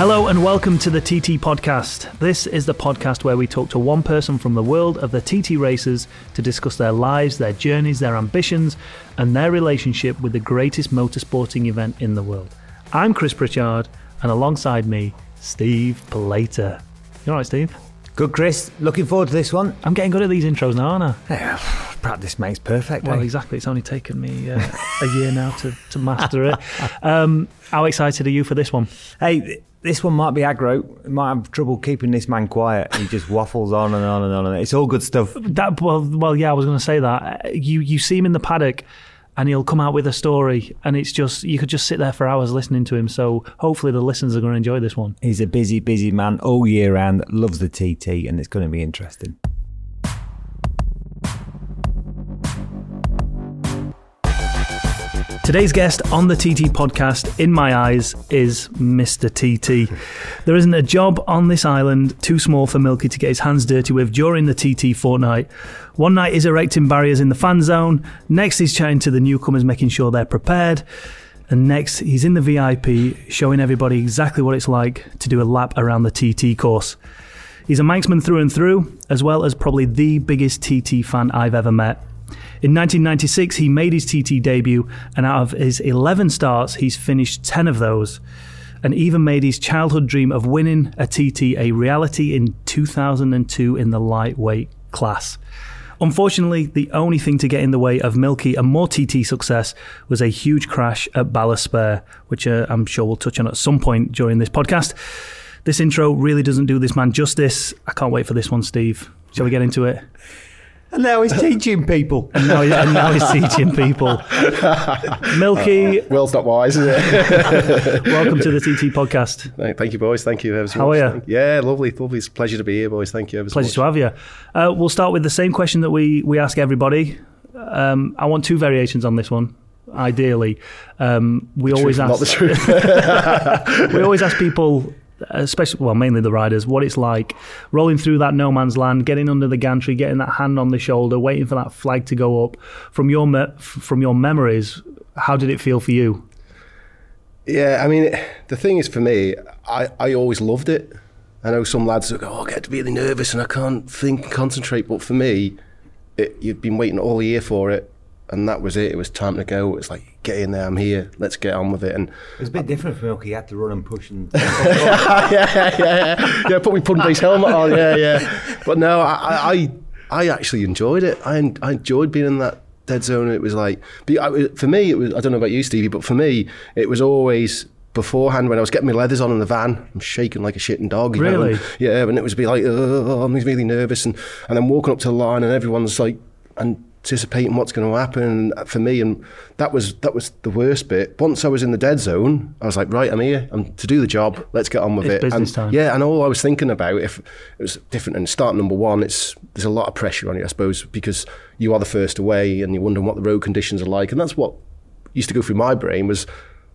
Hello and welcome to the TT Podcast. This is the podcast where we talk to one person from the world of the TT racers to discuss their lives, their journeys, their ambitions, and their relationship with the greatest motorsporting event in the world. I'm Chris Pritchard, and alongside me, Steve Plater. You alright, Steve? Good, Chris. Looking forward to this one. I'm getting good at these intros now, aren't I? Yeah, practice makes perfect. Well, eh? exactly. It's only taken me uh, a year now to, to master it. Um, how excited are you for this one? Hey, this one might be aggro. Might have trouble keeping this man quiet. He just waffles on and on and on. And it's all good stuff. That well, well, yeah, I was going to say that. You you see him in the paddock, and he'll come out with a story, and it's just you could just sit there for hours listening to him. So hopefully the listeners are going to enjoy this one. He's a busy, busy man all year round. Loves the TT, and it's going to be interesting. Today's guest on the TT podcast, in my eyes, is Mr. TT. There isn't a job on this island too small for Milky to get his hands dirty with during the TT fortnight. One night he's erecting barriers in the fan zone, next he's chatting to the newcomers, making sure they're prepared, and next he's in the VIP, showing everybody exactly what it's like to do a lap around the TT course. He's a Manxman through and through, as well as probably the biggest TT fan I've ever met. In 1996, he made his TT debut, and out of his 11 starts, he's finished 10 of those, and even made his childhood dream of winning a TT a reality in 2002 in the lightweight class. Unfortunately, the only thing to get in the way of Milky and more TT success was a huge crash at Ballaspur, which uh, I'm sure we'll touch on at some point during this podcast. This intro really doesn't do this man justice. I can't wait for this one, Steve. Shall we get into it? And now he's teaching people. And now, and now he's teaching people. Milky, World's not wise, is it? welcome to the TT podcast. Thank thank you, boys. Thank you ever so How much. are you? Yeah, lovely, lovely. It's a pleasure to be here, boys. Thank you ever so Pleasure much. to have you. Uh, we'll start with the same question that we, we ask everybody. Um, I want two variations on this one. Ideally, um, we always Truth, ask. Not the truth. we always ask people, especially well, mainly the riders, what it's like rolling through that no man's land, getting under the gantry, getting that hand on the shoulder, waiting for that flag to go up. From your me- from your memories, how did it feel for you? yeah, I mean, the thing is for me, I, I always loved it. I know some lads go, oh, I get really nervous and I can't think and concentrate. But for me, it, you've been waiting all year for it. And that was it. It was time to go. It was like, get in there. I'm here. Let's get on with it. And It was a bit different for Milky. He had to run and push and. yeah, yeah, yeah. Yeah, put my pudding base helmet on. Yeah, yeah. But no, I, I, I actually enjoyed it. I, I enjoyed being in that dead zone. It was like, but for me, it was. I don't know about you, Stevie, but for me, it was always beforehand when I was getting my leathers on in the van. I'm shaking like a shitting dog. you know, Really? and- yeah, and it was be like, oh, I'm really nervous, and and then walking up to the line, and everyone's like, anticipating what's going to happen for me and that was that was the worst bit once i was in the dead zone i was like right i'm here i'm to do the job let's get on with It's it business and time. yeah and all i was thinking about if it was different and start number one it's there's a lot of pressure on you i suppose because you are the first away and you're wondering what the road conditions are like and that's what used to go through my brain was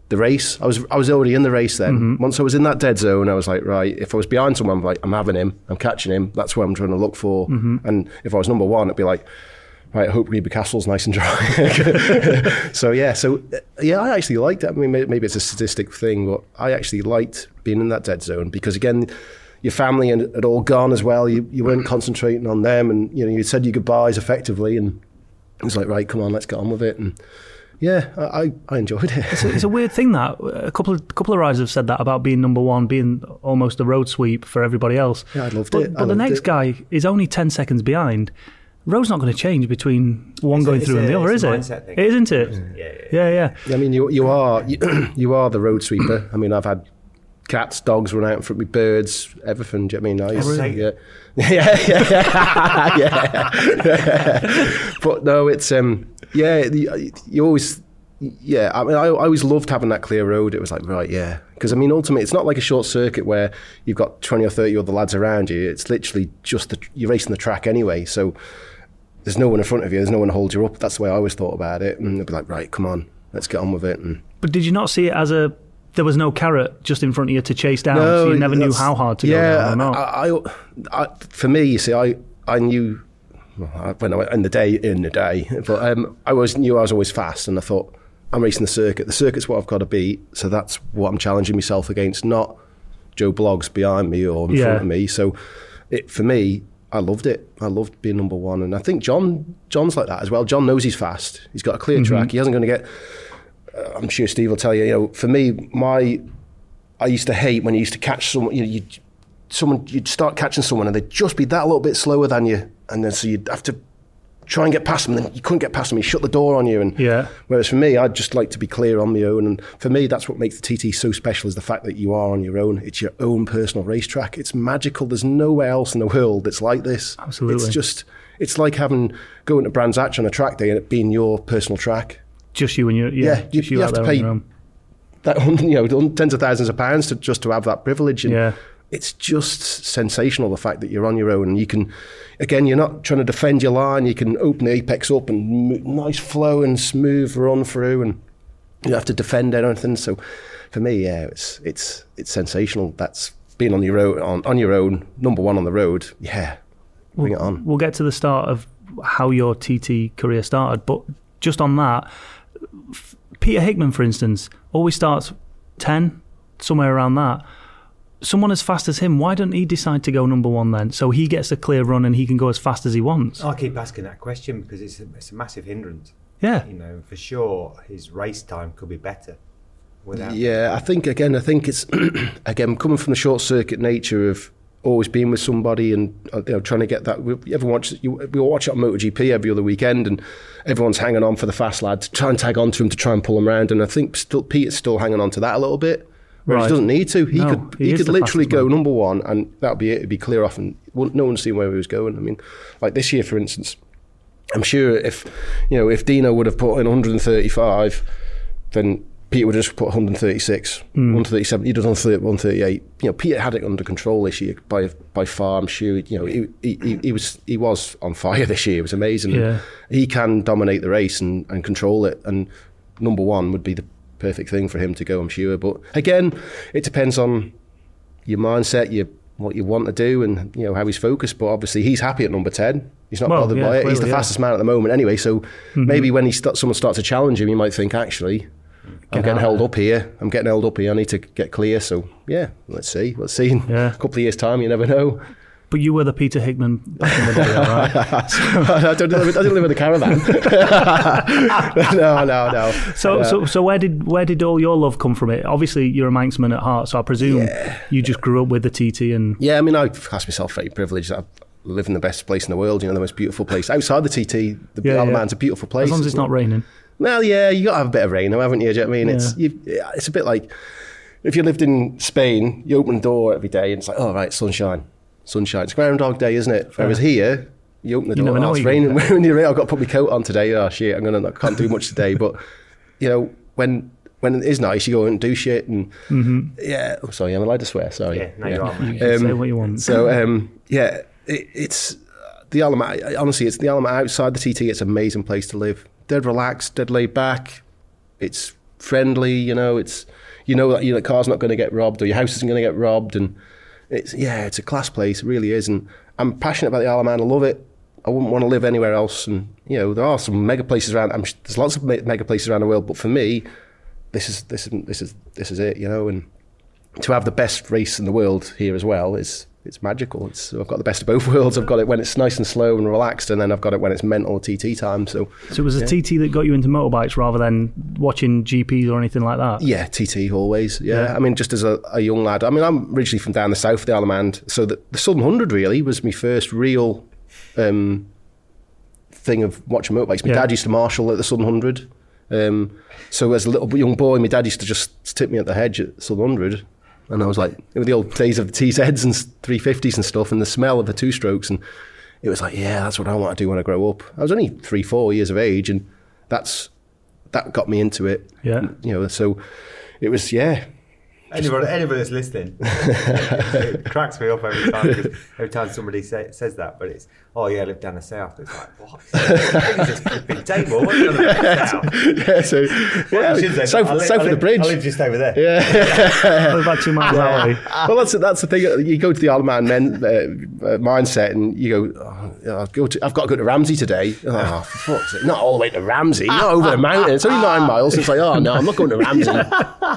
the race i was i was already in the race then Mm-hmm. once i was in that dead zone i was like right if i was behind someone I'm like i'm having him i'm catching him that's what i'm trying to look for Mm-hmm. and if i was number one it'd be like right, I hope Reba Castle's nice and dry. so yeah, so uh, yeah, I actually liked it. I mean, maybe it's a statistic thing, but I actually liked being in that dead zone because again, your family had had all gone as well. You you weren't concentrating on them, and you know you said your goodbyes effectively, and it was like, right, come on, let's get on with it. And yeah, I I, enjoyed it. It's a, it's a weird thing that a couple of couple of riders have said that about being number one, being almost a road sweep for everybody else. Yeah, I loved but, it. I But the next it. guy is only ten seconds behind. Road's not going to change between one It's going it's through and the other, is it? mindset thing. It isn't it? yeah, yeah. Yeah, yeah. I mean, you you are you, you are the road sweeper. I mean, I've had cats, dogs run out in front of me, birds, everything. Do you know what I mean? I used, really? yeah. yeah, yeah, yeah. but no, it's um, yeah. You, you always, yeah. I mean, I, I always loved having that clear road. It was like, right, yeah. Because I mean, ultimately, it's not like a short circuit where you've got twenty or thirty other lads around you. It's literally just the, you're racing the track anyway. So there's no one in front of you. There's no one to hold you up. That's the way I always thought about it. And they'd be like, right, come on, let's get on with it. And But did you not see it as a there was no carrot just in front of you to chase down, so you never knew how hard to yeah, go down not? I, I, I, for me, you see, I, I knew well, when I in the day in the day, but um, I always knew I was always fast, and I thought I'm racing the circuit. The circuit's what I've got to beat, so that's what I'm challenging myself against. Not Joe Bloggs behind me or in Yeah. front of me. So it for me, I loved it. I loved being number one, and I think John John's like that as well. John knows he's fast. He's got a clear track. He isn't going to get. Uh, I'm sure Steve will tell you. You know, for me, my I used to hate when you used to catch someone. You, know, you someone you'd start catching someone and they'd just be that little bit slower than you, and then so you'd have to try and get past them. Then you couldn't get past them. You shut the door on you. And Yeah. whereas for me, I'd just like to be clear on my own. And for me, that's what makes the TT so special is the fact that you are on your own. It's your own personal racetrack. It's magical. There's nowhere else in the world that's like this. Absolutely. It's just. It's like having going to Brands Hatch on a track day and it being your personal track. Just you and your yeah, Yeah, you- you, you have to pay- that you know tens of thousands of pounds to just to have that privilege and Yeah. It's just sensational the fact that you're on your own. And you can again you're not trying to defend your line. You can open the apex up and nice flow and smooth run through and you don't have to defend anything. So for me yeah it's it's it's sensational. That's being on your own on, on your own number one on the road. Yeah bring it on. We'll get to the start of how your TT career started, but just on that, Peter Hickman, for instance, always starts 10, somewhere around that. Someone as fast as him, why don't he decide to go number one then? So he gets a clear run and he can go as fast as he wants. I keep asking that question because it's a, it's a massive hindrance. Yeah. You know, for sure, his race time could be better. Without Yeah, I think again, I think it's again coming from the short circuit nature of always being with somebody and uh, you know trying to get that. We, you ever watch you, we watch it on MotoGP every other weekend, and everyone's hanging on for the fast lad to try and tag on to him to try and pull him around. And I think still Pete's still hanging on to that a little bit. Whereas Right. he doesn't need to. He No, could he he, could literally go number one, and that'd be it. It'd be clear off, and no one's seen where he was going. I mean, like this year, for instance, I'm sure if you know if Dino would have put in 135, then Peter would have just put 136, Hmm. 137. He does 130, 138. You know, Peter had it under control this year by by far. I'm sure. You know, he, he, he- he was he was on fire this year. It was amazing. Yeah. He can dominate the race and, and control it. And number one would be the perfect thing for him to go. I'm sure. But again, it depends on your mindset, your what you want to do, and you know how he's focused. But obviously, he's happy at number ten. He's not Well, bothered yeah, by it. He's the yeah. fastest man at the moment, anyway. So maybe when he start, someone starts to challenge him, he might think, actually, I'm Get getting held up here. I'm getting held up here. I need to get clear. So yeah, let's see. Let's see. In Yeah. a couple of years' time, you never know. But you were the Peter Hickman back in the day, all right? I don't live. I don't live in a caravan. no, no, no. So, so, so where did where did all your love come from? It obviously you're a Manxman at heart, so I presume you just grew up with the TT and Yeah, I mean, I class myself very privileged. I live in the best place in the world. You know, the most beautiful place outside the TT. The Yeah, Isle of yeah. Man's a beautiful place. as long as it's not raining. Well, yeah, you got to have a bit of rain, though, haven't you? Do you know what I mean? It's you, it's a bit like if you lived in Spain, you open the door every day and it's like, oh right, sunshine, sunshine. It's Groundhog Day, isn't it? Whereas here, you open the door, never know oh, it's raining. when you're rain, I've got to put my coat on today. Oh shit, I'm gonna, I can't do much today. But you know, when when it is nice, you go and do shit and yeah. Oh, sorry, I'm allowed to swear. Sorry. Yeah, no, you are. You can say what you want. So um, yeah, it, it's the element. Honestly, it's the element outside the TT. It's an amazing place to live. Dead relaxed, dead laid back. It's friendly. You know, it's you know that your car's not going to get robbed or your house isn't going to get robbed, and it's yeah, it's a class place. It really is, and I'm passionate about the Isle of Man. I love it. I wouldn't want to live anywhere else. And you know, there are some mega places around. I'm, there's lots of mega places around the world, but for me, this is this is this is this is it. You know, and to have the best race in the world here as well is it's magical. It's I've got the best of both worlds. I've got it when it's nice and slow and relaxed, and then I've got it when it's mental TT time. So So it was a TT that got you into motorbikes rather than watching GPs or anything like that. yeah, TT always. Yeah, Yeah. I mean, just as a, a young lad. I mean, I'm originally from down the south of the Isle of Man, so the, the Southern Hundred really was my first real um, thing of watching motorbikes. My Yeah. dad used to marshal at the Southern Hundred. Um, so as a little young boy, my dad used to just tip me at the hedge at Southern Hundred. And I was like, it was the old days of the TZs and 350s and stuff, and the smell of the two strokes. And it was like, yeah, that's what I want to do when I grow up. I was only three, four years of age, and that's that got me into it. Yeah. You know, so it was, yeah. Anybody, anybody that's listening, it cracks me up every time. 'cause Every time somebody say, says that, but it's oh yeah, I live down the south. It's like what? This flipping table? What are you on now? yeah, so, yeah, I south, live- south of the bridge. I live just over there. Yeah, about two miles that way. well, that's that's the thing. You go to the Isle of Man men, uh, uh, mindset, and you go, oh, I'll go to, I've got to go to Ramsey today. Oh, for fuck's sake. Not all the way to Ramsey, not over the mountain. It's only nine miles. It's like, oh, no, I'm not going to Ramsey.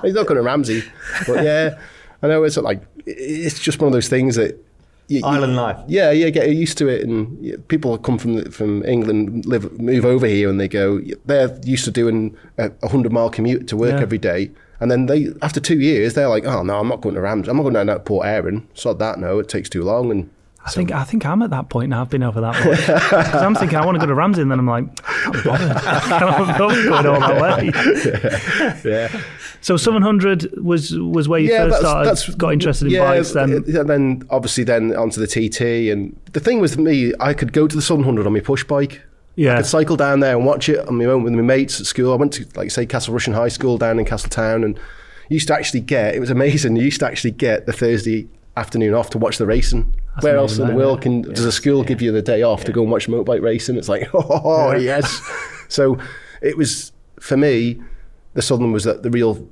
He's not going to Ramsey. But yeah, I know it's like it's just one of those things that you, you- Island life. yeah, yeah, get used to it. And yeah, people come from from England, live, move over here, and they go. They're used to doing a, hundred mile commute to work Yeah. every day, and then they after two years, they're like, "Oh no, I'm not going to Rams. I'm not going down to Port Erin. Sod that. No, it takes too long." And I think I think I'm at that point now. I've been over that point. I'm thinking I want to go to Ramsey, and then I'm like, I'm bothered. I'm going all that way. yeah, So 700 was was where you first started, got interested in yeah, bikes. Then yeah, then obviously then onto the TT, and the thing with me, I could go to the 700 on my push bike. Yeah. I yeah, could cycle down there and watch it on my own with my mates at school. I went to, like, say, Castle Rushen High School down in Castletown and used to actually get, it was amazing, you used to actually get the Thursday afternoon off to watch the racing. Where else in the world can, does a school give you the day off to go and watch motorbike racing? It's like, oh, yes. so it was, for me, the Southern was that the real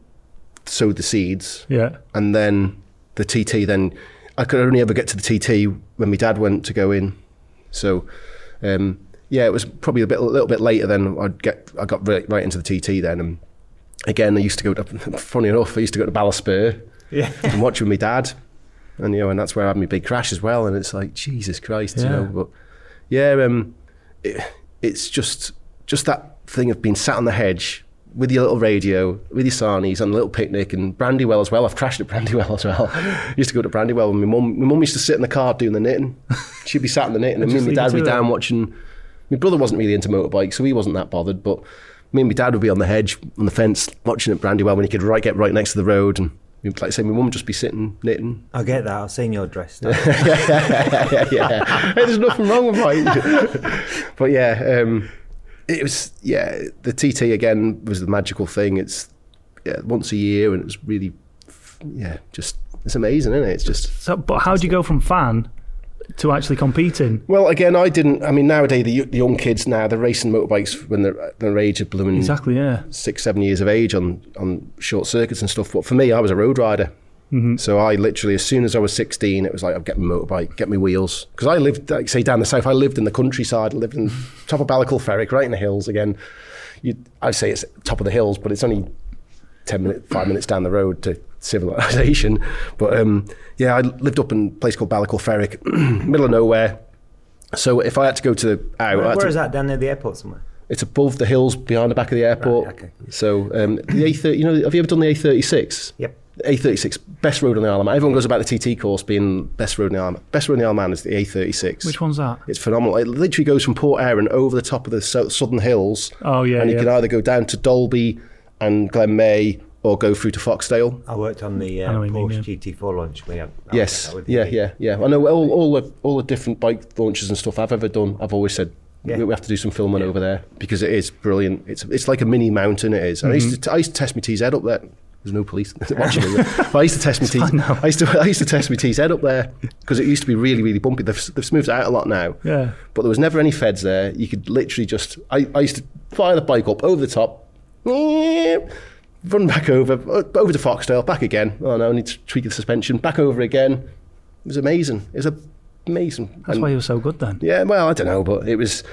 sowed the seeds yeah, and then the TT. Then I could only ever get to the TT when my dad went to go in. So um, yeah, it was probably a bit a little bit later. Then I'd get I got right, right into the TT then. And again, I used to go to funny enough, I used to go to Ballaspur Yeah. and watch with my dad. And you know, and that's where I had my big crash as well. And it's like Jesus Christ, you know. But yeah, um, it, it's just just that thing of being sat on the hedge with your little radio, with your sarnies on a little picnic and Brandywell as well. I've crashed at Brandywell as well. used to go to Brandywell and my mum my mum used to sit in the car doing the knitting. She'd be sat in the knitting and me and my dad would be down watching my brother wasn't really into motorbikes, so he wasn't that bothered, but me and my dad would be on the hedge on the fence watching at Brandywell when he could right get right next to the road and we'd like I say, my mum would just be sitting knitting I get that. I've seen your dress. yeah, yeah. There's nothing wrong with mine. but yeah, um, it was yeah. The TT again was the magical thing. It's yeah, once a year, and it was really yeah, just it's amazing, isn't it? It's just So, but how do you go from fan to actually competing? well, again, I didn't. I mean, nowadays the, the young kids now they're racing motorbikes when they're their age of blooming Exactly, yeah. six, seven years of age on on short circuits and stuff. But for me, I was a road rider. So I literally, as soon as I was 16, it was like, I'd get my motorbike, get me wheels. Because I lived, like say, down the south. I lived in the countryside. I lived in top of Ballakilpheric, right in the hills. Again, you, I'd say it's top of the hills, but it's only 10 minutes, five minutes down the road to civilization. But um, yeah, I lived up in a place called Ballakilpheric, middle of nowhere. So if I had to go to out, I Where, where to- is that? Down near the airport somewhere. it's above the hills behind the back of the airport. Right, okay. So um, the A30, you know, have you ever done the A36? Yep. A36, best road on the Isle of Man. Everyone goes about the TT course being best road on the Isle of Man. Best road on the Isle of Man is the A36. Which one's that? It's phenomenal. It literally goes from Port Erin over the top of the so- southern hills. Oh, yeah, And you yeah. can either go down to Dalby and Glen Maye or go through to Foxdale. I worked on the I uh, what you mean, Porsche GT4 launch. We had, Yes, was with yeah, yeah, yeah. I know all, all the all the different bike launches and stuff I've ever done. I've always said Yeah. we, we have to do some filming over there because it is brilliant. It's it's like a mini mountain. It is. And I used to I used to test my TZ up there. There's no police watching me. I used to test my TZ. I used to I used to test my TZ up there because it used to be really really bumpy. They've, they've smoothed it out a lot now. Yeah. But there was never any feds there. You could literally just. I, I used to fire the bike up over the top, run back over, uh, over to Foxdale, back again. Oh no, I need to tweak the suspension. Back over again. It was amazing. It was amazing. That's And- why you were so good then. yeah, well, I don't know, but it was,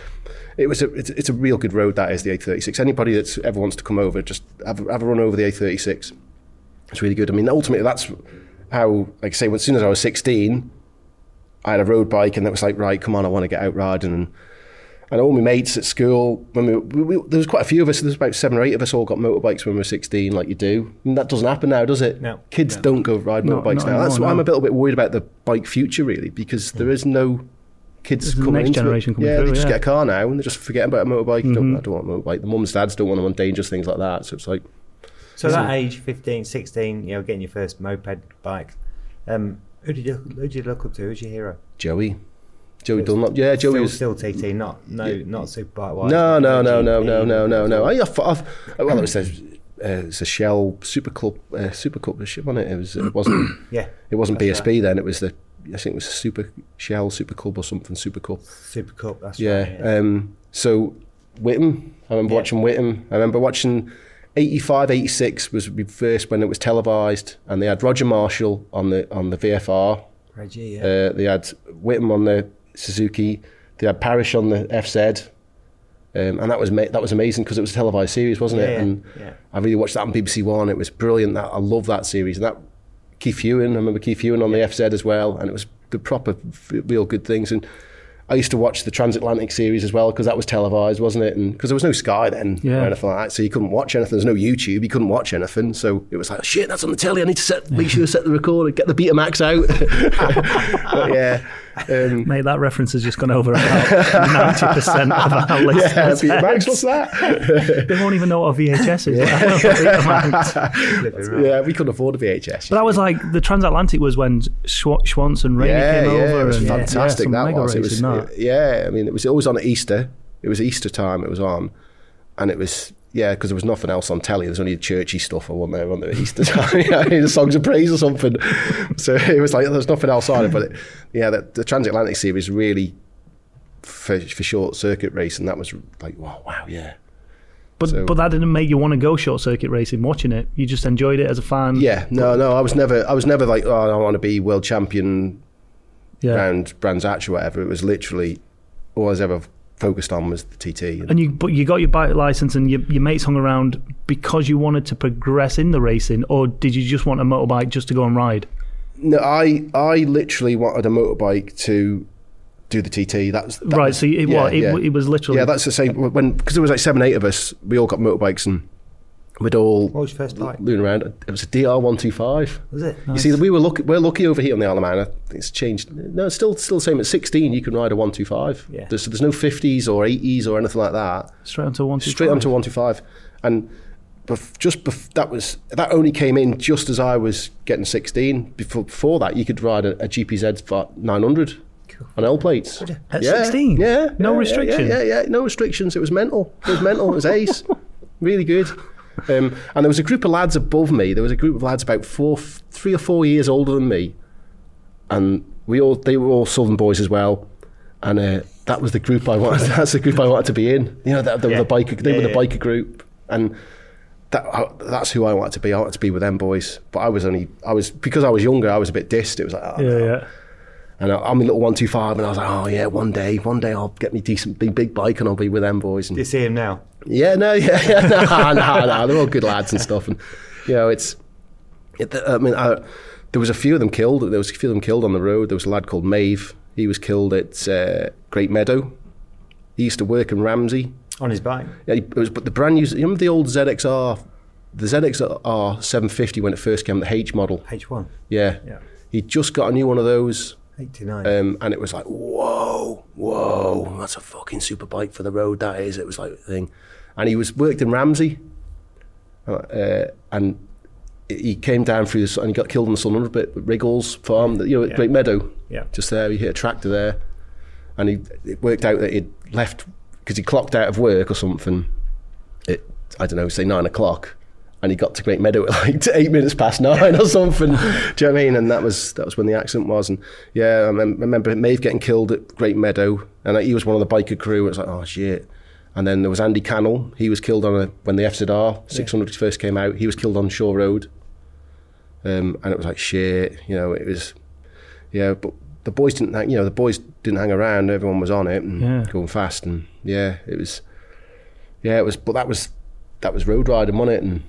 it was a, it's, it's a real good road. That is the A36. Anybody that ever wants to come over, just have, a- have a run over the A36. It's really good. I mean, ultimately, that's how, like I say, as soon as I was 16, I had a road bike, and that was like, right, come on, I want to get out riding. And, and all my mates at school, when we, we, we, there was quite a few of us. There was about seven or eight of us all got motorbikes when we were 16, like you do. And that doesn't happen now, does it? No. Kids No. don't go ride Not- motorbikes not now. That's anymore, why I'm a little bit worried about the bike future, really, because there is no kids There's the coming next into generation it. coming yeah, through, they just yeah. Mm-hmm. get a car now and they just forget about a motorbike. Don't, I don't want a motorbike. The mums, dads don't want them on dangerous things like that. So it's like, So that age, 15, 16, you know, getting your first moped bike. Um, who did you who did you look up to? Who's your hero? Joey. Joey Dunlop. Yeah, Joey still, was. still TT, not no, not superbike wise. No, no, no, no, no, no, no, no. I, I've, I've, well, it was a, uh, it's a Shell Super Club, uh, Super Cup ship on it. It was. It wasn't. Yeah, It wasn't BSB then. It was the. I think it was Super Shell Super Club or something. Super Cup. Super Cup. That's Yeah. right. Yeah. Um, so Whitham, I remember Yeah. watching Whitham. I remember watching 85, 86 was the first when it was televised, and they had Roger Marshall on the on the VFR. Reggie. Yeah. Uh, they had Whitham on the Suzuki. They had Parrish on the FZ. Um, and that was ma- that was amazing because it was a televised series, wasn't Yeah, it? yeah, And yeah. I really watched that on BBC One. It was brilliant. That I love that series. And that Keith Huewen. I remember Keith Huewen on the FZ as well, and it was the proper, real good things. And I used to watch the Transatlantic series as well because that was televised, wasn't it? And because there was no Sky then Yeah. or anything like that, so you couldn't watch anything. There's no YouTube, you couldn't watch anything. So it was like, shit, that's on the telly. I need to set, make sure to set the recorder, get the Betamax out. But yeah, um, Mate, that reference has just gone over about ninety percent of our yeah, listeners. Betamax. What's that? They won't even know what a VHS is. let alone a Betamax. Flipping around. yeah, we couldn't afford a VHS. But that was like the transatlantic was when Schwantz and Rainey yeah, came yeah, over. it was and, fantastic. Yeah, that was. It was. Yeah, I mean, it was always on Easter. It was Easter time. It was on, and it was. Yeah, because there was nothing else on telly. There's only churchy stuff or wasn't there on the Easter time, you know, the songs of praise or something. So it was like there's nothing else on it. But it, yeah, the, the transatlantic series really for, for short circuit race, and that was like wow, wow, yeah, But So- but that didn't make you want to go short circuit racing watching it. You just enjoyed it as a fan. yeah. No, no, I was never, I was never like, oh, I want to be world champion yeah. round Brands Hatch or whatever. It was literally all I was ever focused on was the TT. And And you but you got your bike license and your, your mates hung around because you wanted to progress in the racing, or did you just want a motorbike just to go and ride? no, I I literally wanted a motorbike to do the TT. That's that right. was- So it, yeah, it, yeah. it was literally. yeah, that's the same. When because there was like seven, eight of us, we all got motorbikes and we'd all What was your first bike? loon around. It was a DR one two five. Was it? You see, we were lucky. We're lucky over here on the Isle of Man. It's changed. No, it's still still the same. At sixteen, you can ride a one two five. Yeah. There's there's no fifties or eighties or anything like that. straight onto one. two, straight onto one two five, and bef- just bef- that was that only came in just as I was getting sixteen. Before, before that, you could ride a, a GPZ for nine hundred on L plates At Yeah, 16? Yeah, No yeah, restriction? Yeah, yeah, yeah, no restrictions. It was mental. It was mental. It was ace. really good. Um, and there was a group of lads above me. There was a group of lads about four, three or four years older than me, and we all they were all Southern boys as well. And uh, that was the group I wanted. That's the group I wanted to be in. You know, that they Yeah. were the biker. They Yeah, were the biker group, and that I, that's who I wanted to be. I wanted to be with them boys. But I was only I was because I was younger. I was a bit dissed. It was like, oh, Yeah, no. yeah. And I, I'm a little one two five, and I was like, oh yeah, one day, one day I'll get me decent big big bike, and I'll be with them boys. And Do you see him now? Yeah, no, yeah, yeah, no, no, they're all good lads and stuff, and you know, it's. It, I mean, I, there was a few of them killed. There was a few of them killed on the road. There was a lad called Mave. He was killed at uh, Great Meadow. He used to work in Ramsey. On his bike? Yeah, it was, but the brand new. You remember the old ZXR, the ZXR 750 when it first came, the H model. H1. Yeah, Yeah. he just got a new one of those. 89. Um, and it was like, whoa, whoa, that's a fucking super bike for the road, that is. It was like a thing. And he was worked in Ramsey. Uh, and he came down through this, and he got killed in the Sun 100 bit at Wriggles Farm, you know, at Yeah. Great Meadow. Yeah. Just there, he hit a tractor there. And he, it worked out that he'd left, because he clocked out of work or something, at, I don't know, say nine o'clock. And he got to Great Meadow at like eight minutes past nine or something. Do you know what I mean? And that was that was when the accident was. And yeah, I, mem- I remember Maeve getting killed at Great Meadow, and he was one of the biker crew. It was like, oh shit. And then there was Andy Cannell. He was killed on a when the FZR 600 first came out. He was killed on Shore Road. Um, and it was like shit. You know, it was yeah. But the boys didn't, hang, you know, the boys didn't hang around. Everyone was on it and Yeah. going fast. And yeah, it was yeah, it was. But that was that was road riding, wasn't it? And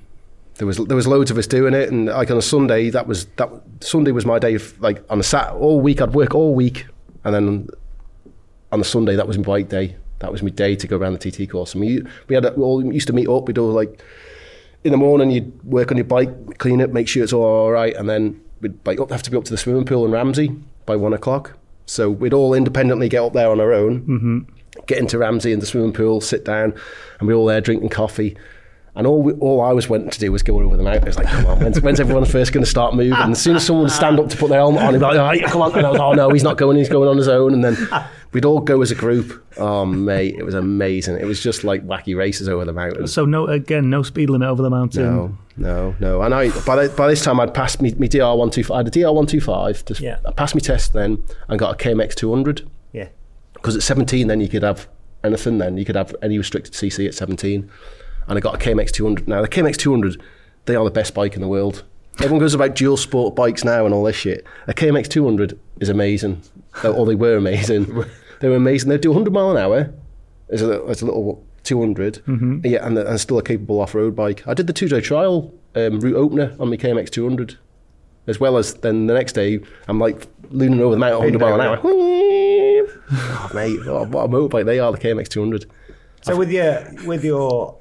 there was there was loads of us doing it, and like on a Sunday, that was that Sunday was my day. Of, like on a Sat all week, I'd work all week, and then on a Sunday, that was my bike day. That was my day to go around the TT course. And we we had a, we all used to meet up. We'd all like in the morning, you'd work on your bike, clean it, make sure it's all right, and then we'd like up, have to be up to the swimming pool in Ramsey by one o'clock. So we'd all independently get up there on our own mm-hmm. get into Ramsey in the swimming pool, sit down, and we're all there drinking coffee. And all we, all I was wanting to do was go over the mountain. It was like, come on, when's, when's everyone first going to start moving? And as soon as someone would stand up to put their helmet on, he'd be like, all right, come on. And I was, oh no, he's not going, he's going on his own. And then we'd all go as a group. Oh, mate, it was amazing. It was just like wacky races over the mountain. So no, again, no speed limit over the mountain. No, no, no. And I by, the, by this time I'd passed me, me DR one two five. I had a DR one two five. Just Yeah. I passed my test then and got a KMX two hundred Yeah. because at 17 then you could have anything then you could have any restricted cc at 17 and i got a kmx 200 now the kmx 200 they are the best bike in the world. Everyone goes about dual sport bikes now and all this shit. A kmx 200 is amazing. Or they were amazing. They were amazing. They do 100 mile an hour. It's a, as a little 200 yeah and, and still a capable off-road bike. I did the two-day trial um, route opener on my kmx 200 as well as then the next day I'm like looning over the mountain 100 mile an hour. oh, mate, what, a motorbike they are, the KMX 200. So with your with your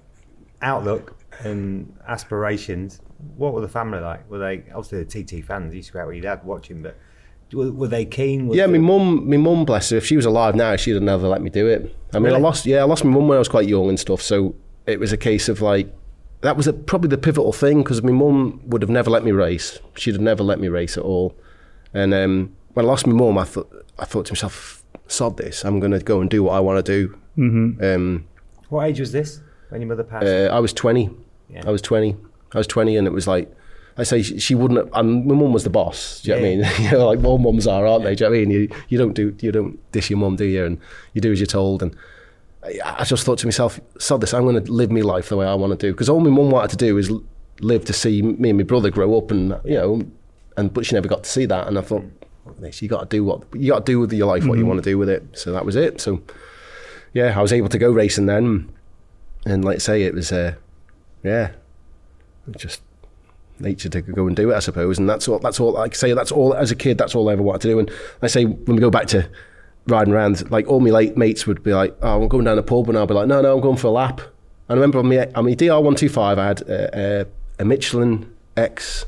outlook and aspirations, what were the family like? Were they obviously the TT fans? You used to go out with your dad watching, but were, were they keen? Was Yeah, the- my mum, my mum, bless her, if she was alive now, she'd have never let me do it. I mean, I lost, yeah, I lost my mum when I was quite young and stuff. So it was a case of like, that was a, probably the pivotal thing because my mum would have never let me race. She'd have never let me race at all. And um, when I lost my mum, I thought, I thought to myself, sod this, I'm going to go and do what I want to do. Mm-hmm. Um, What age was this when your mother passed? uh, I was 20. Yeah. I was 20. I was 20 and it was like, I say she, she wouldn't have, and my mum was the boss. Do you know what I mean? you know, like all mums are, aren't they? Do you know what I mean? You, you don't do, you don't dish your mum, do you? And you do as you're told. And I, I just thought to myself, sod this, I'm going to live my life the way I want to do. Because all my mum wanted to do is live to see me and my brother grow up and, you know, and, but she never got to see that. And I thought, "Fuck this, you got to do what, you got to do with your life what you want to do with it. So that was it. So, yeah, I was able to go racing then. And like say, it was, uh, yeah, just nature to go and do it, I suppose. And that's all. That's all. Like I say, that's all. As a kid, that's all I ever wanted to do. And I say when we go back to riding around, like all my late mates would be like, "Oh, I'm going down a pub," and I'll be like, "No, no, I'm going for a lap." And I remember on my on my DR one two five, I had a, a, a Michelin X.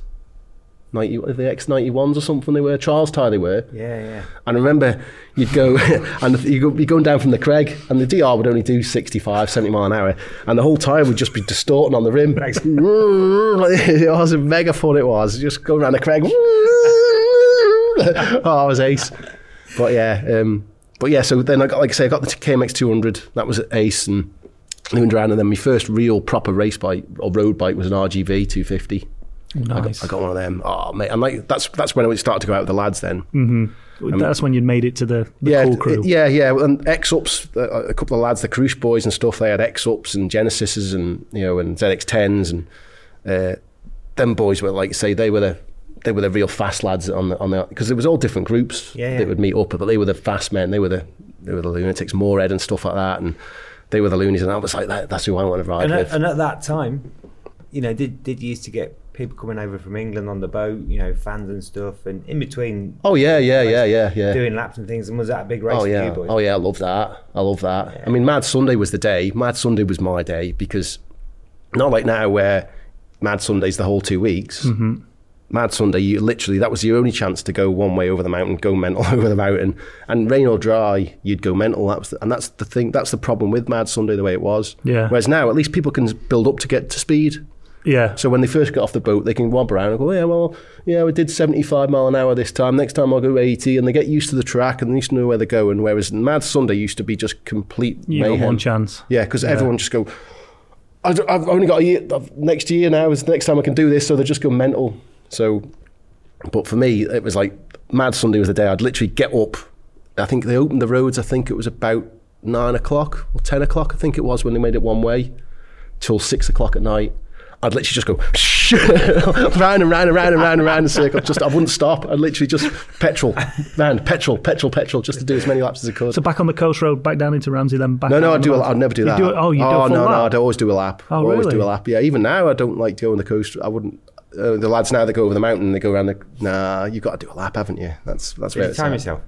90, were they X ninety ones or something they were trials tie they were yeah, yeah. and I remember you'd go and you go, you're going down from the Creg, and the DR would only do 65, 70 mile an hour, and the whole time would just be distorting on the rim. it was a mega fun. It was just going around the Creg. oh, I was ace. But yeah, um, but yeah. So then I got like I say, I got the KMX 200. That was ace and. Moving around, and then my first real proper race bike or road bike was an RGV 250. I, got, I got one of them. Oh mate, and like that's that's when I started to go out with the lads. Then That's when you'd made it to the, the yeah, cool crew. yeah, yeah. And X ups, uh, a couple of lads, the Cruise boys and stuff. They had X ups and Genesises and you know and ZX tens and uh, them boys were like say they were the they were the real fast lads on the on the because it was all different groups Yeah, yeah. that would meet up, but they were the fast men. They were the they were the lunatics, Moorhead and stuff like that, and they were the loonies. And I was like, that, that's who I want to ride And with. at, and at that time, you know, did did you used to get people coming over from England on the boat, you know, fans and stuff, and in between oh yeah, yeah, yeah, yeah, yeah. doing laps and things, and was that a big race Oh for yeah, you boys? oh yeah, I love that. I love that. I mean, Mad Sunday was the day. Mad Sunday was my day because not like now where Mad Sunday's the whole two weeks. Mm-hmm. Mad Sunday, you literally that was your only chance to go one way over the mountain, go mental over the mountain, and rain or dry, you'd go mental. That was the, and that's the thing. That's the problem with Mad Sunday the way it was. Yeah. Whereas now, at least people can build up to get to speed. Yeah. So when they first get off the boat, they can wob around and go, yeah, well, yeah, we did 75 mile an hour this time. Next time I'll go 80. And they get used to the track and they used to know where they're going. Whereas Mad Sunday used to be just complete You mayhem. one chance. Yeah, because everyone just go, I've only got a year. Next year now is the next time I can do this. So they just go mental. So, but for me, it was like Mad Sunday was the day I'd literally get up. I think they opened the roads. I think it was about nine o'clock or ten o'clock. I think it was when they made it one way till six o'clock at night. I'd literally just go round and round and round and round and round in a circle. Just I wouldn't stop. I'd literally just petrol, round, petrol, petrol, petrol, just to do as many laps as I could. So back on the coast road, back down into Ramsey, then back. No, no, I on do. the A, mountain. I'd never do You that. do oh, you do oh a full no, no. I'd always do a lap. Oh, really? always do a lap. Yeah, even now I don't like to go on the coast. I wouldn't. Uh, the lads now that go over the mountain, they go around the. Nah, you've got to do a lap, haven't you? That's that's Did where you it's time at. yourself?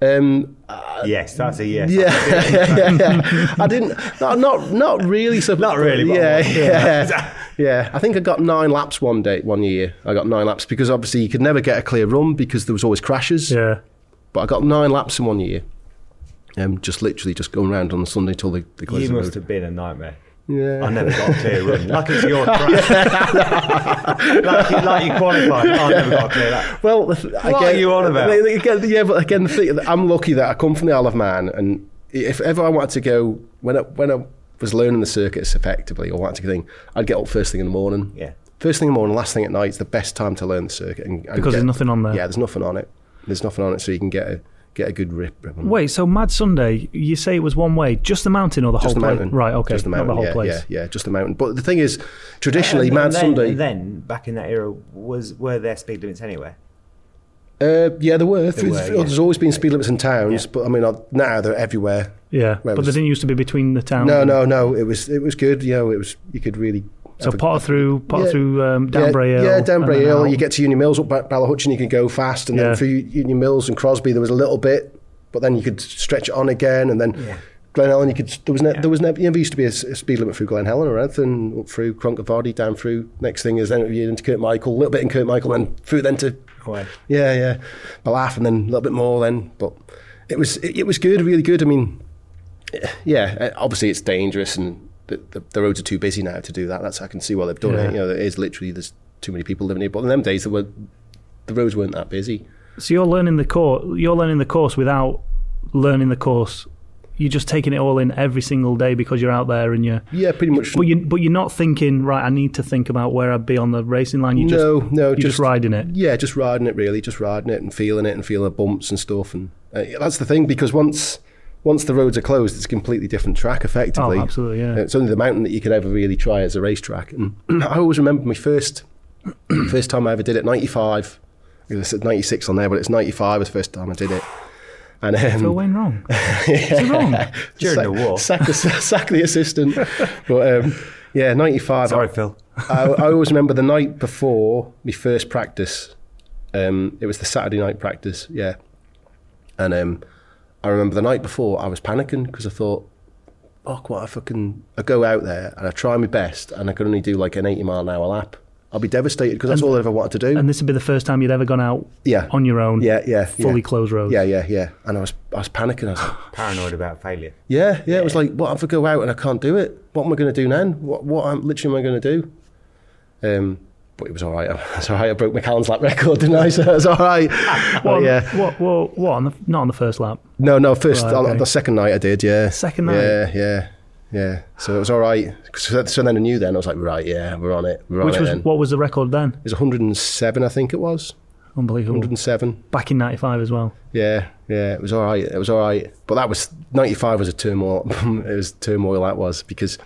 Um, yes, that's a yes. yeah, yeah, yeah. I didn't. No, not not really. So Not really, but Yeah, yeah, yeah. I think I got nine laps one day, one year. I got nine laps because obviously you could never get a clear run because there was always crashes. Yeah. But I got nine laps in one year. Um, just literally just going around on the Sunday till they, they close You the must road. have been a nightmare. Yeah. I never got a clear run. Like it's your track. like, you, like you qualified. I never got a clear lap. Well, the th- What are you on about? Again, yeah, but again, the thing, I'm lucky that I come from the Isle of Man, and if ever I wanted to go when I, when I was learning the circuits effectively or wanted to thing, I'd get up first thing in the morning. Yeah. First thing in the morning, last thing at night is the best time to learn the circuit. And, and Because get- there's nothing on there. Yeah, there's nothing on it. There's nothing on it, so you can get a get a good rip. rip on. Wait, so Mad Sunday, you say it was one way, just the mountain or the Just whole the place? Right, okay, Just the not mountain. the whole yeah, place. yeah, yeah, just the mountain. But the thing is, traditionally, And- Mad and then, Sunday. And then back in that era, was were there speed limits anywhere? Uh, yeah, there were. were, There's, yeah. there's always been speed limits in towns, Yeah. but I mean, uh, now they're everywhere. Yeah, Where but was- they didn't used to be between the towns. No, no, no. It was it was good. You know, it was you could really So have a- through, Potter Yeah. through um, yeah, Danbury Hill. Yeah, and Danbury Hill. You get to Union Mills up at Ballahutchin, you can go fast, and Yeah. then through Union Mills and Crosby, there was a little bit, but then you could stretch it on again, and then Yeah. Glen Helen, you could. There was ne- there was never. You know, there used to be a speed limit through Glen Helen or anything, up through Cronk-y-Voddy, down through. Next thing is then you're into Kirkmichael, a little bit in Kirk Michael then through then to Well, yeah, yeah, Ballaugh, and then a little bit more then. But it was it, it was good, really good. I mean, yeah, obviously it's dangerous and the, the, the roads are too busy now to do that. That's I can see why they've done Yeah. it. You know, it is literally there's too many people living here. But in them days, there were the roads weren't that busy. So you're learning the course. You're learning the course without learning the course. You're just taking it all in every single day because you're out there and you're. Yeah, pretty much. But you, but you're not thinking, right? I need to think about where I'd be on the racing line. You just, no, no, you're just, riding it. Yeah, just riding it really, just riding it and feeling it and feeling the bumps and stuff. And uh, that's the thing because once once the roads are closed, it's a completely different track. Effectively, Oh, absolutely, yeah. It's only the mountain that you could ever really try as a racetrack. And I always remember my first first time I ever did it, ninety five. I said ninety six on there, but it's ninety five was the first time I did it. And um, Phil Wayne wrong. Is he wrong? During sack, the war. sack the, sack the assistant. but um, yeah, ninety five. Sorry, Phil. I, I always remember the night before my first practice. Um, it was the Saturday night practice, yeah. And um, I remember the night before I was panicking because I thought, fuck, what if I can I go out there and I try my best and I can only do like an 80 mile an hour lap. I'll be devastated because that's all I ever wanted to do. And this would be the first time you'd ever gone out yeah. on your own. yeah, yeah, Fully yeah. closed roads. Yeah, yeah, yeah. And I was, I was panicking. I was like, Paranoid about failure. yeah, yeah. It was like, what if I go out and I can't do it? What am I going to do then? What, what am, literally am I going to do? Um, but it was all right. It's all right. I broke my Callan's lap record, didn't I? So it was all right. What, But yeah. What? What? What? On the, not on the first lap. No, no. First, Right, on the second night I did. Yeah. Second night? Yeah, yeah, yeah. So it was all right. So, so then I knew. Then I was like, right, yeah, we're on it. We're Which was what was the record then? It was 107, I think it was. Unbelievable. 107. Back in '95 as well. Yeah, yeah, it was all right. It was all right. But that was 95 was a turmoil. it was turmoil that was because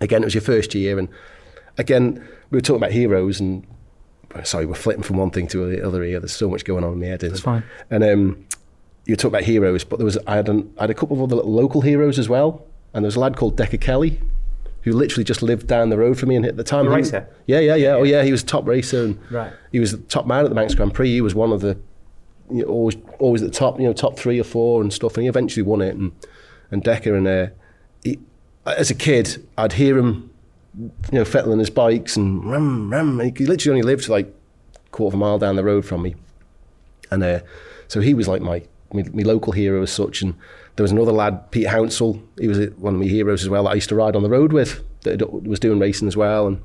again it was your first year and again we were talking about heroes and sorry we're flitting from one thing to the other here. There's so much going on in my head. It's fine. And um, you talk about heroes, but there was I had, an, I had a couple of other local heroes as well. And there was a lad called Decker Kelly, who literally just lived down the road from me. And at the time, The he- racer? yeah, yeah, yeah. Oh, yeah. He was a top racer, and Right. he was the top man at the Manx Grand Prix. He was one of the you know, always always at the top, you know, top three or four and stuff. And he eventually won it. And and Decker and uh, he, as a kid, I'd hear him, you know, fettling his bikes and rum rum. He literally only lived like a quarter of a mile down the road from me. And uh, so he was like my, my my local hero as such. And there was another lad, Pete Hounsell. He was one of my heroes as well. That I used to ride on the road with. That was doing racing as well. And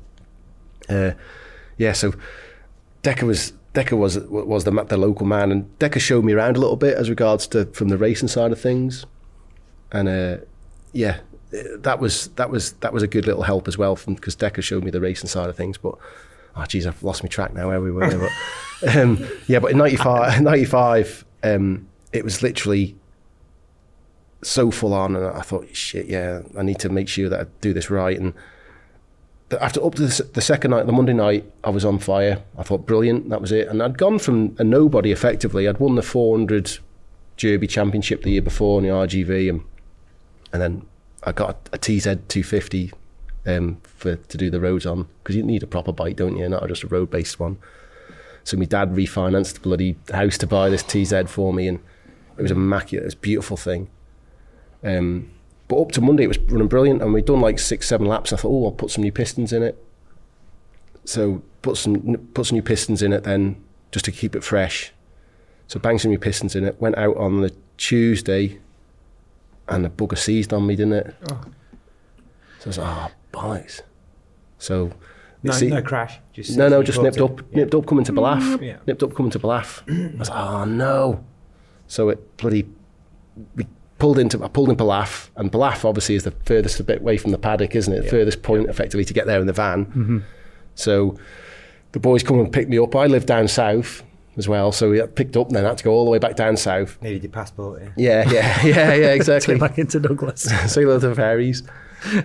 uh, yeah, so Decker was Decker was was the the local man, and Decker showed me around a little bit as regards to from the racing side of things. And uh, yeah, that was that was that was a good little help as well, from because Decker showed me the racing side of things. But oh geez, I've lost my track now where we were. but um, yeah, but in 95, 95 um, it was literally so full on, and I thought, shit, yeah, I need to make sure that I do this right. And after up to the, the second night, the Monday night, I was on fire. I thought, brilliant, that was it. And I'd gone from a nobody effectively. I'd won the 400 Derby Championship the year before in the RGV, and and then I got a TZ 250 um, for to do the roads on because you need a proper bike, don't you? Not just a road based one. So my dad refinanced the bloody house to buy this TZ for me, and it was immaculate. It was a beautiful thing. Um, but up to Monday, it was running brilliant, and we'd done like six, seven laps. I thought, oh, I'll put some new pistons in it. So put some put some new pistons in it then, just to keep it fresh. So banged some new pistons in it. Went out on the Tuesday, and the bugger seized on me, didn't it? Oh. So I was like, oh, bollocks. So No, see- no crash. Just no, no, just nipped up, nipped up coming to Ballaugh. Mm-hmm. Yeah. Nipped up coming to Ballaugh. I was like, oh no. So it bloody, we pulled into, I pulled in Ballaugh, and Ballaugh obviously is the furthest bit away from the paddock, isn't it? The furthest point effectively to get there in the van. Mm-hmm. So the boys come and pick me up. I live down south as well, so we picked up and then had to go all the way back down south. Needed your passport. Yeah. Yeah, yeah, yeah, yeah, exactly. Back into Douglas. hello to the fairies.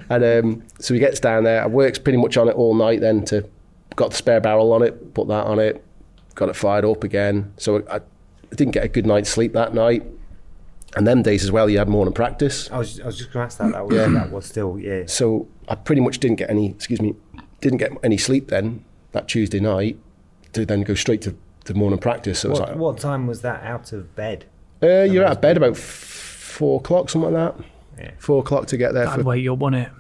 And um, so he gets down there. I works pretty much on it all night then to got the spare barrel on it, put that on it, got it fired up again. So I, I didn't get a good night's sleep that night. And them days as well, you had morning practice. I was, I was just going to ask that. That was, that was still, yeah. So I pretty much didn't get any, excuse me, didn't get any sleep then that Tuesday night to then go straight to, to morning practice. So it was What, like, what time was that out of bed? uh, you're out of bed about f- four o'clock, something like that. Yeah. Four o'clock to get there. That'd For, wake you up, wouldn't it?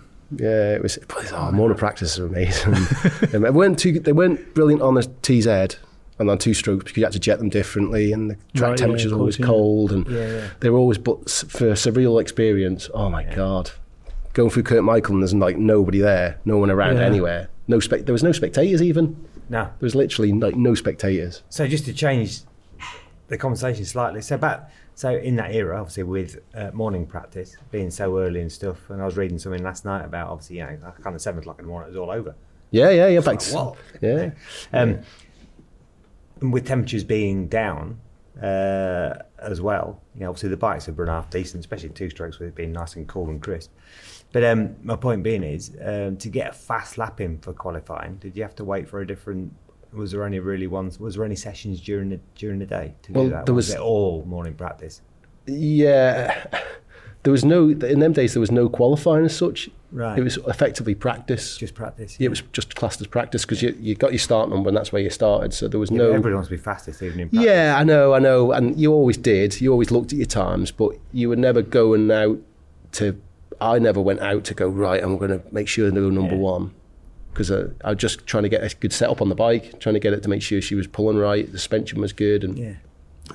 yeah, it was. Oh, morning practices are amazing. um, they weren't too. They weren't brilliant on the TZ and on two strokes because you had to jet them differently, and the track Right, temperature's of always yeah. cold, and Yeah, yeah. they were always. But for a surreal experience, oh my god, going through Kirk Michael and there's like nobody there, no one around Yeah. anywhere. No spec. There was no spectators even. No. There was literally like no spectators. So just to change the conversation slightly, so back so in that era, obviously with uh, morning practice being so early and stuff, and I was reading something last night about obviously you know kind of seven o'clock in the morning it was all over. Yeah, yeah, yeah. Like, what? yeah. Um, and with temperatures being down uh, as well, you know, obviously the bikes have run half decent, especially two strokes with it being nice and cool and crisp. But um, my point being is, um, to get a fast lap in for qualifying, did you have to wait for a different? Was there only really ones? Was there any sessions during the during the day to Well, do that? there Or was- it all morning practice. Yeah, there was no in them days. There was no qualifying as such. Right. It was effectively practice. Just practice. yeah, it was just classed as practice because you you got your start number and that's where you started. So there was no. Everybody wants to be fastest even in practice. Yeah, I know, I know, and you always did. You always looked at your times, but you were never going out to. I never went out to go right. I'm going to make sure I go number Yeah. one because uh, I was just trying to get a good setup on the bike, trying to get it to make sure she was pulling right, the suspension was good, and Yeah.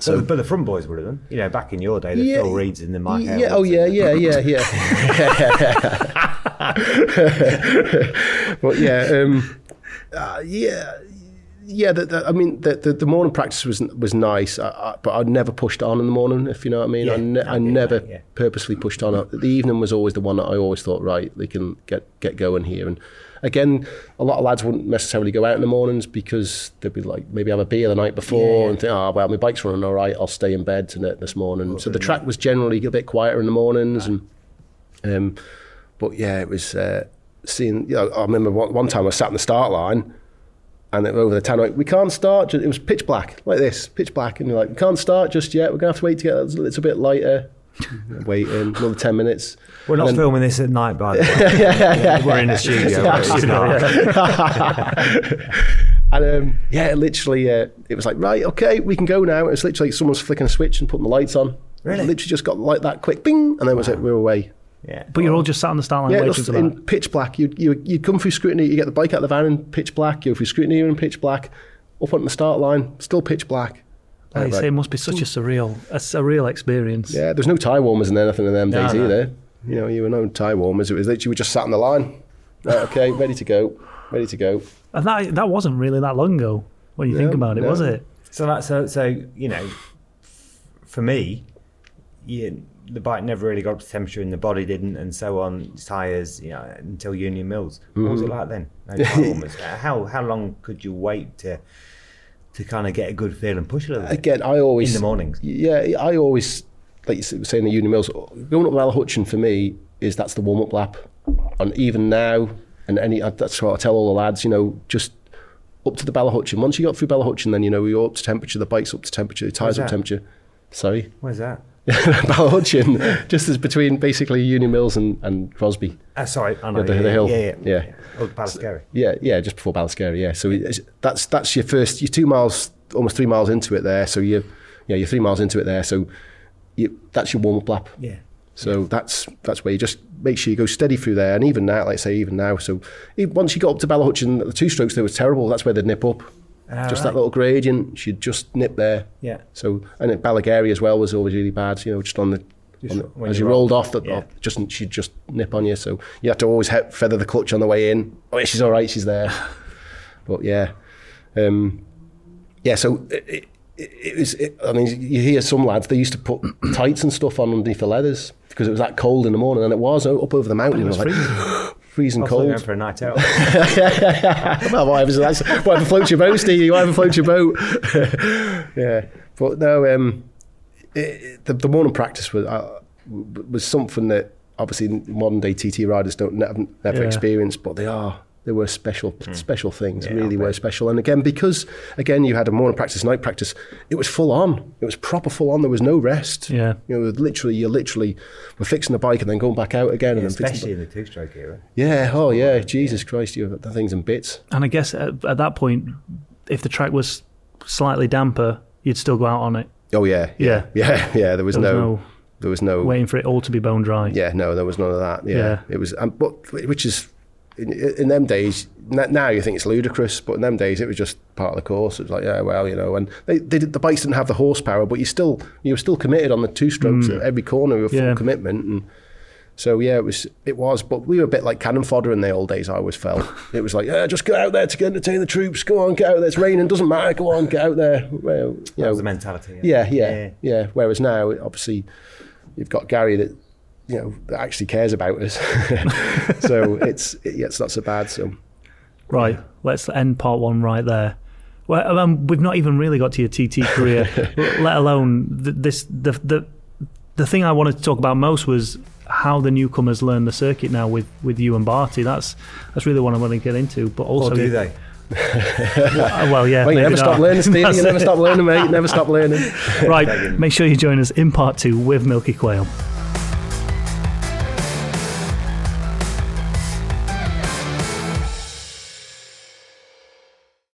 So- So, but the front boys would have done. You know, back in your day, the Yeah, Phil Reads and the Mike. yeah, oh yeah, yeah, yeah, yeah. but yeah, um, uh, yeah, yeah. The, the, I mean, the, the the morning practice was was nice, I, I, but I never pushed on in the morning. If you know what I mean, Yeah, I, ne- I never that, yeah. purposely pushed on. The evening was always the one that I always thought, right, they can get get going here. And again, a lot of lads wouldn't necessarily go out in the mornings because they'd be like maybe have a beer the night before Yeah. and think, oh well, my bike's running all right, I'll stay in bed tonight this morning. So the track was generally a bit quieter in the mornings, and um, but yeah, it was uh, seeing. You know, I remember one, one time I sat in the start line. And then over the town, like, we can't start. It was pitch black, like this, pitch black. And you're like, we can't start just yet. We're going to have to wait to get a little bit lighter. Waiting another 10 minutes. We're not then- filming this at night, by the way. We're in the studio. not. And um, yeah, literally, uh, it was like, right, okay, we can go now. It's literally like someone's flicking a switch and putting the lights on. Really? Literally just got like that quick bing, and then was it, we were away. Yeah. But you're all just sat on the start line Yeah, waiting just for that. in pitch black. You you you'd come through scrutiny. You get the bike out of the van in pitch black. You go through scrutiny you're in pitch black. Up on the start line, still pitch black. Like you say, it must be such a surreal, a surreal experience. Yeah, there's no tire warmers and anything in them No, days no. either. You know, you were no tire warmers. It was literally you were just sat on the line. Right, okay, ready to go, ready to go. And that that wasn't really that long ago when you think about it, no. was it? So that so so you know, for me, you, the bike never really got up to temperature, and the body didn't, and so on. Tires, you know, until Union Mills. What was it Mm-hmm. like then? No tire warmers. How how long could you wait to to kind of get a good feel and push a little bit? Again, I always In the mornings. Yeah, I always like you were saying the Union Mills going up Ballahutchin for me is that's the warm up lap, and even now and any that's what I tell all the lads. You know, just up to the Ballahutchin. Once you got through Ballahutchin, then you know you're up to temperature. The bike's up to temperature. The tires up to temperature. Sorry, Where's that? Ballahutchin, just as between basically Union Mills and, and Crosby. Uh, sorry, I know. Yeah, the- yeah, the hill. Yeah, yeah. Yeah. Oh, Balascary. Yeah, yeah, just before Ballascary. Yeah, so it's, that's that's your first. You're two miles, almost three miles into it there. So you, yeah, you're three miles into it there. So you, that's your warm up lap. Yeah. So that's that's where you just make sure you go steady through there. And even now, like I say, even now, so once you got up to Ballahutchin, the two strokes there was terrible. That's where they'd nip up. Ah, just right. that little gradient, she'd just nip there. Yeah. So and at Ballagarey as well was always really bad. You know, just on the, Just on the- as you you rolled off, the, yeah. off, just she'd just nip on you. So you have to always he- feather the clutch on the way in. Oh, yeah, she's all right, she's there. but yeah, um, yeah. So it, it, it was. It, I mean, you hear some lads they used to put tights and stuff on underneath the leathers because it was that cold in the morning, and it was up over the mountain. It was like, freezing. freezing I thought cold. for a night out. well, whatever, that's, whatever floats your boat, Steve. Whatever floats your boat. yeah, but no, um, it, it- the, the morning practice was uh, was something that obviously modern day TT riders don't never, never Yeah. experience, but they are they were special special things. Yeah, really were special. And again, because again you had a morning practice, night practice, it was full on. It was proper full on. There was no rest. Yeah. You know, literally, you're literally were fixing the bike and then going back out again and then fixing. Especially The, in the two-stroke era. yeah. Oh yeah. Jesus Christ, you the things in bits. And I guess at, at that point, if the track was slightly damper, you'd still go out on it, Oh yeah. Yeah. Yeah. Yeah. There was, There was no, no There was no. waiting for it all to be bone dry. Yeah, no, there was none of that. Yeah, Yeah. it was, um, but which is in, in them days. Now you think it's ludicrous, but in them days it was just part of the course. It was like, yeah, well, you know, and they, they did, the bikes didn't have the horsepower, but you still you were still committed on the two strokes mm. at every corner with full commitment, and so yeah, it was it was. But we were a bit like cannon fodder in the old days. I always felt it was like, yeah, just go out there to entertain the troops. Go on, get out there. It's raining, doesn't matter. Go on, get out there. Well, you That know, was the mentality. yeah, yeah, yeah, Whereas now, obviously, you've got Gary that you know that actually cares about us. so it's it, yeah, it's not so bad. So Right, let's end part one right there. Well, um, we've not even really got to your TT career, let alone th- this. The, the the thing I wanted to talk about most was how the newcomers learn the circuit now with, with you and Barty. That's that's really what I want to get into. But also, Or do they? Uh, well, yeah, well, you maybe never stop not. learning, Steve. You never stop learning, mate. You never stop learning. Right, make sure you join us in part two with Milky Quayle.